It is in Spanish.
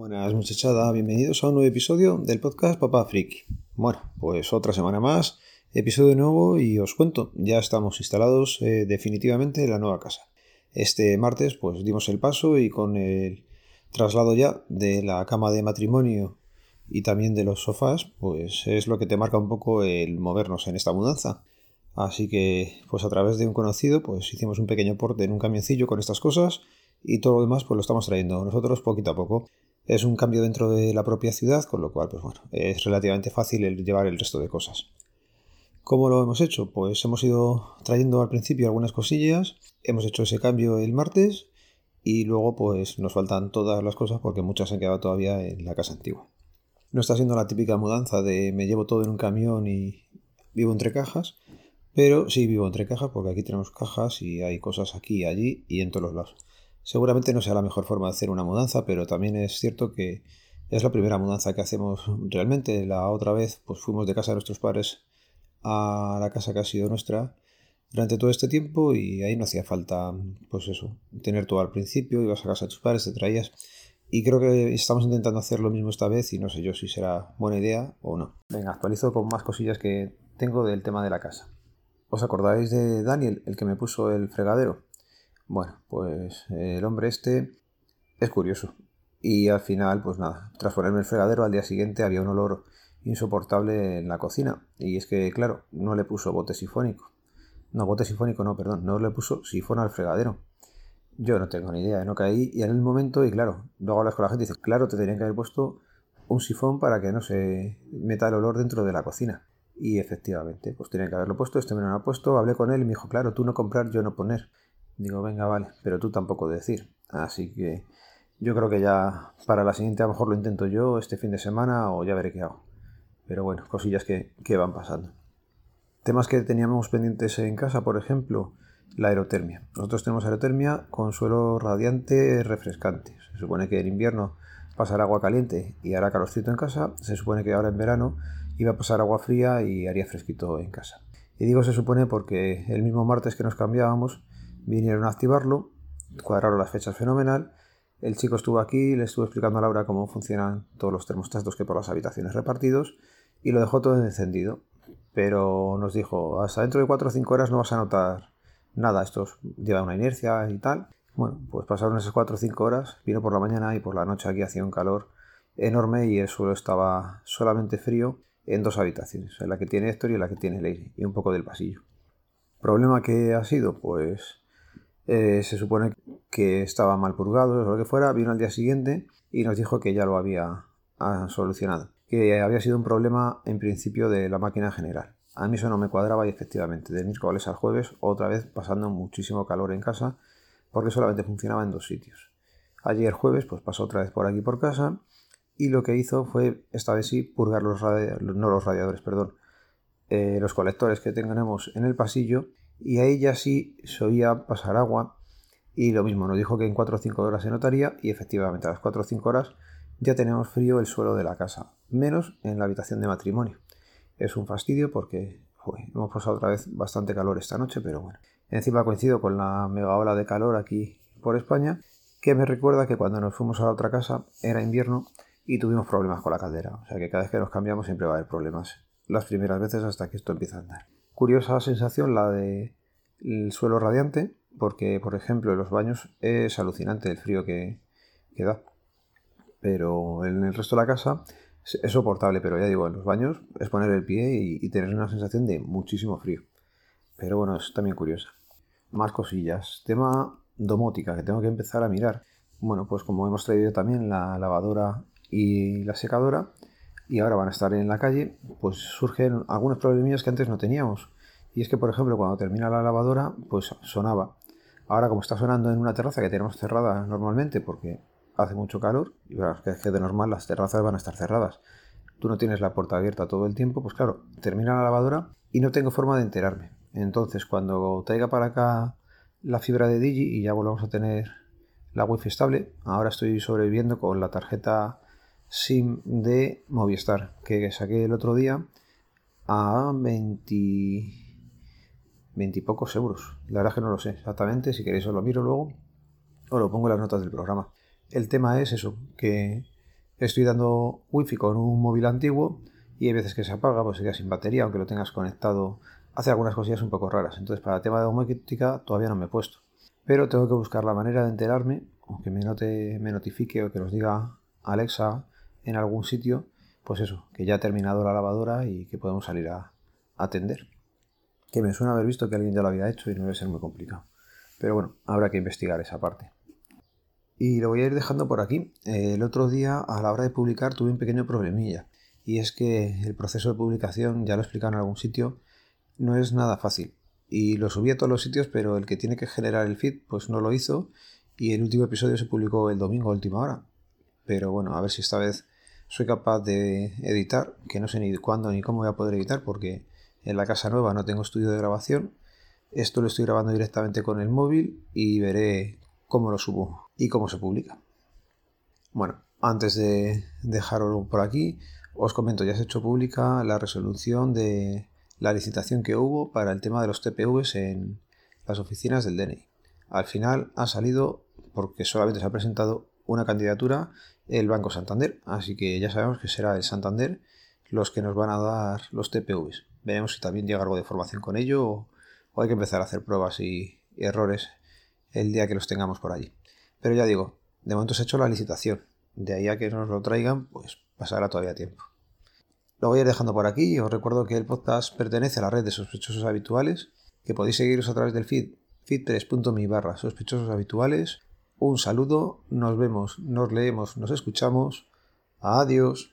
Buenas muchachada, bienvenidos a un nuevo episodio del podcast Papá Friki. Bueno, pues otra semana más, episodio nuevo y os cuento, ya estamos instalados eh, definitivamente en la nueva casa. Este martes pues dimos el paso y con el traslado ya de la cama de matrimonio y también de los sofás, pues es lo que te marca un poco el movernos en esta mudanza. Así que pues a través de un conocido pues hicimos un pequeño porte en un camioncillo con estas cosas y todo lo demás pues lo estamos trayendo nosotros poquito a poco. Es un cambio dentro de la propia ciudad, con lo cual, pues bueno, es relativamente fácil el llevar el resto de cosas. ¿Cómo lo hemos hecho? Pues hemos ido trayendo al principio algunas cosillas, hemos hecho ese cambio el martes y luego pues nos faltan todas las cosas porque muchas se han quedado todavía en la casa antigua. No está siendo la típica mudanza de me llevo todo en un camión y vivo entre cajas, pero sí vivo entre cajas porque aquí tenemos cajas y hay cosas aquí y allí y en todos los lados. Seguramente no sea la mejor forma de hacer una mudanza, pero también es cierto que es la primera mudanza que hacemos realmente. La otra vez pues fuimos de casa de nuestros padres a la casa que ha sido nuestra durante todo este tiempo y ahí no hacía falta pues eso, tener todo al principio, ibas a casa de tus padres, te traías y creo que estamos intentando hacer lo mismo esta vez y no sé yo si será buena idea o no. Venga, actualizo con más cosillas que tengo del tema de la casa. ¿Os acordáis de Daniel, el que me puso el fregadero? Bueno, pues el hombre este es curioso. Y al final, pues nada, tras ponerme el fregadero, al día siguiente había un olor insoportable en la cocina. Y es que, claro, no le puso bote sifónico. No, bote sifónico no, perdón, no le puso sifón al fregadero. Yo no tengo ni idea, no caí. Y en el momento, y claro, luego hablas con la gente y dices, claro, te tenían que haber puesto un sifón para que no se meta el olor dentro de la cocina. Y efectivamente, pues tenían que haberlo puesto, este me lo ha puesto, hablé con él y me dijo, claro, tú no comprar, yo no poner. Digo, venga, vale, pero tú tampoco decir. Así que yo creo que ya para la siguiente a lo mejor lo intento yo este fin de semana o ya veré qué hago. Pero bueno, cosillas que, van pasando. Temas que teníamos pendientes en casa, por ejemplo, la aerotermia. Nosotros tenemos aerotermia con suelo radiante refrescante. Se supone que en invierno pasará agua caliente y hará calorcito en casa. Se supone que ahora en verano iba a pasar agua fría y haría fresquito en casa. Y digo se supone porque el mismo martes que nos cambiábamos vinieron a activarlo, cuadraron las fechas fenomenal. El chico estuvo aquí, le estuvo explicando a Laura cómo funcionan todos los termostatos que por las habitaciones repartidos y lo dejó todo encendido. Pero nos dijo, hasta dentro de 4 o 5 horas no vas a notar nada, esto lleva una inercia y tal. Bueno, pues pasaron esas 4 o 5 horas, vino por la mañana y por la noche aquí hacía un calor enorme y el suelo estaba solamente frío en dos habitaciones, en la que tiene Héctor y en la que tiene Leire, y un poco del pasillo. ¿Problema que ha sido? Pues eh, se supone que estaba mal purgado o lo que fuera, vino al día siguiente y nos dijo que ya lo había solucionado, que había sido un problema en principio de la máquina general. A mí eso no me cuadraba y efectivamente, de miércoles al jueves, otra vez pasando muchísimo calor en casa, porque solamente funcionaba en dos sitios. Ayer jueves, pues pasó otra vez por aquí por casa y lo que hizo fue, esta vez sí, purgar los, no los radiadores, perdón, eh, los colectores que tenemos en el pasillo y ahí ya sí se oía pasar agua y lo mismo, nos dijo que en 4 o 5 horas se notaría y efectivamente a las 4 o 5 horas ya tenemos frío el suelo de la casa, menos en la habitación de matrimonio. Es un fastidio porque hemos pasado otra vez bastante calor esta noche, pero bueno. Encima coincido con la mega ola de calor aquí por España, que me recuerda que cuando nos fuimos a la otra casa era invierno y tuvimos problemas con la caldera. O sea que cada vez que nos cambiamos siempre va a haber problemas. Las primeras veces hasta que esto empieza a andar curiosa sensación la de el suelo radiante, porque por ejemplo en los baños es alucinante el frío que, da. Pero en el resto de la casa es soportable, pero ya digo, en los baños es poner el pie y, tener una sensación de muchísimo frío. Pero bueno, es también curiosa. Más cosillas. Tema domótica, que tengo que empezar a mirar. Bueno, pues como hemos traído también la lavadora y la secadora, y ahora van a estar en la calle, pues surgen algunos problemillas que antes no teníamos. Y es que, por ejemplo, cuando termina la lavadora, pues sonaba. Ahora, como está sonando en una terraza que tenemos cerrada normalmente porque hace mucho calor, y es que de normal las terrazas van a estar cerradas. Tú no tienes la puerta abierta todo el tiempo, pues claro, termina la lavadora y no tengo forma de enterarme. Entonces, cuando traiga para acá la fibra de Digi y ya volvamos a tener la wifi estable, ahora estoy sobreviviendo con la tarjeta SIM de Movistar que saqué el otro día a 20, 20 y pocos euros. La verdad es que no lo sé exactamente, si queréis os lo miro luego o lo pongo en las notas del programa. El tema es eso, que Estoy dando wifi con un móvil antiguo y hay veces que se apaga, pues se queda sin batería, aunque lo tengas conectado. Hace algunas cosillas un poco raras. Entonces, para el tema de domótica todavía no me he puesto. Pero tengo que buscar la manera de enterarme, aunque me, note, me notifique o que nos diga Alexa en algún sitio, pues eso, que ya ha terminado la lavadora y que podemos salir a atender. Que me suena haber visto que alguien ya lo había hecho y no debe ser muy complicado. Pero bueno, habrá que investigar esa parte. Y lo voy a ir dejando por aquí. El otro día, a la hora de publicar, tuve un pequeño problemilla. Y es que el proceso de publicación, ya lo he en algún sitio, no es nada fácil. Y lo subí a todos los sitios, pero el que tiene que generar el feed, pues no lo hizo. Y el último episodio se publicó el domingo a última hora. Pero bueno, a ver si esta vez soy capaz de editar, que no sé ni cuándo ni cómo voy a poder editar, porque en la casa nueva no tengo estudio de grabación. Esto lo estoy grabando directamente con el móvil y veré cómo lo subo y cómo se publica. Bueno, antes de dejarlo por aquí, os comento, ya se ha hecho pública la resolución de la licitación que hubo para el tema de los TPVs en las oficinas del DNI. Al final ha salido, porque solamente se ha presentado una candidatura, el Banco Santander, así que ya sabemos que será el Santander los que nos van a dar los TPVs. Veremos si también llega algo de formación con ello o, hay que empezar a hacer pruebas y, errores el día que los tengamos por allí. Pero ya digo, de momento se ha hecho la licitación. De ahí a que nos lo traigan, pues pasará todavía tiempo. Lo voy a ir dejando por aquí. Os recuerdo que el podcast pertenece a la red de sospechosos habituales, que podéis seguiros a través del feed feed3.me barra sospechosos habituales. Un saludo, nos vemos, nos leemos, nos escuchamos. Adiós.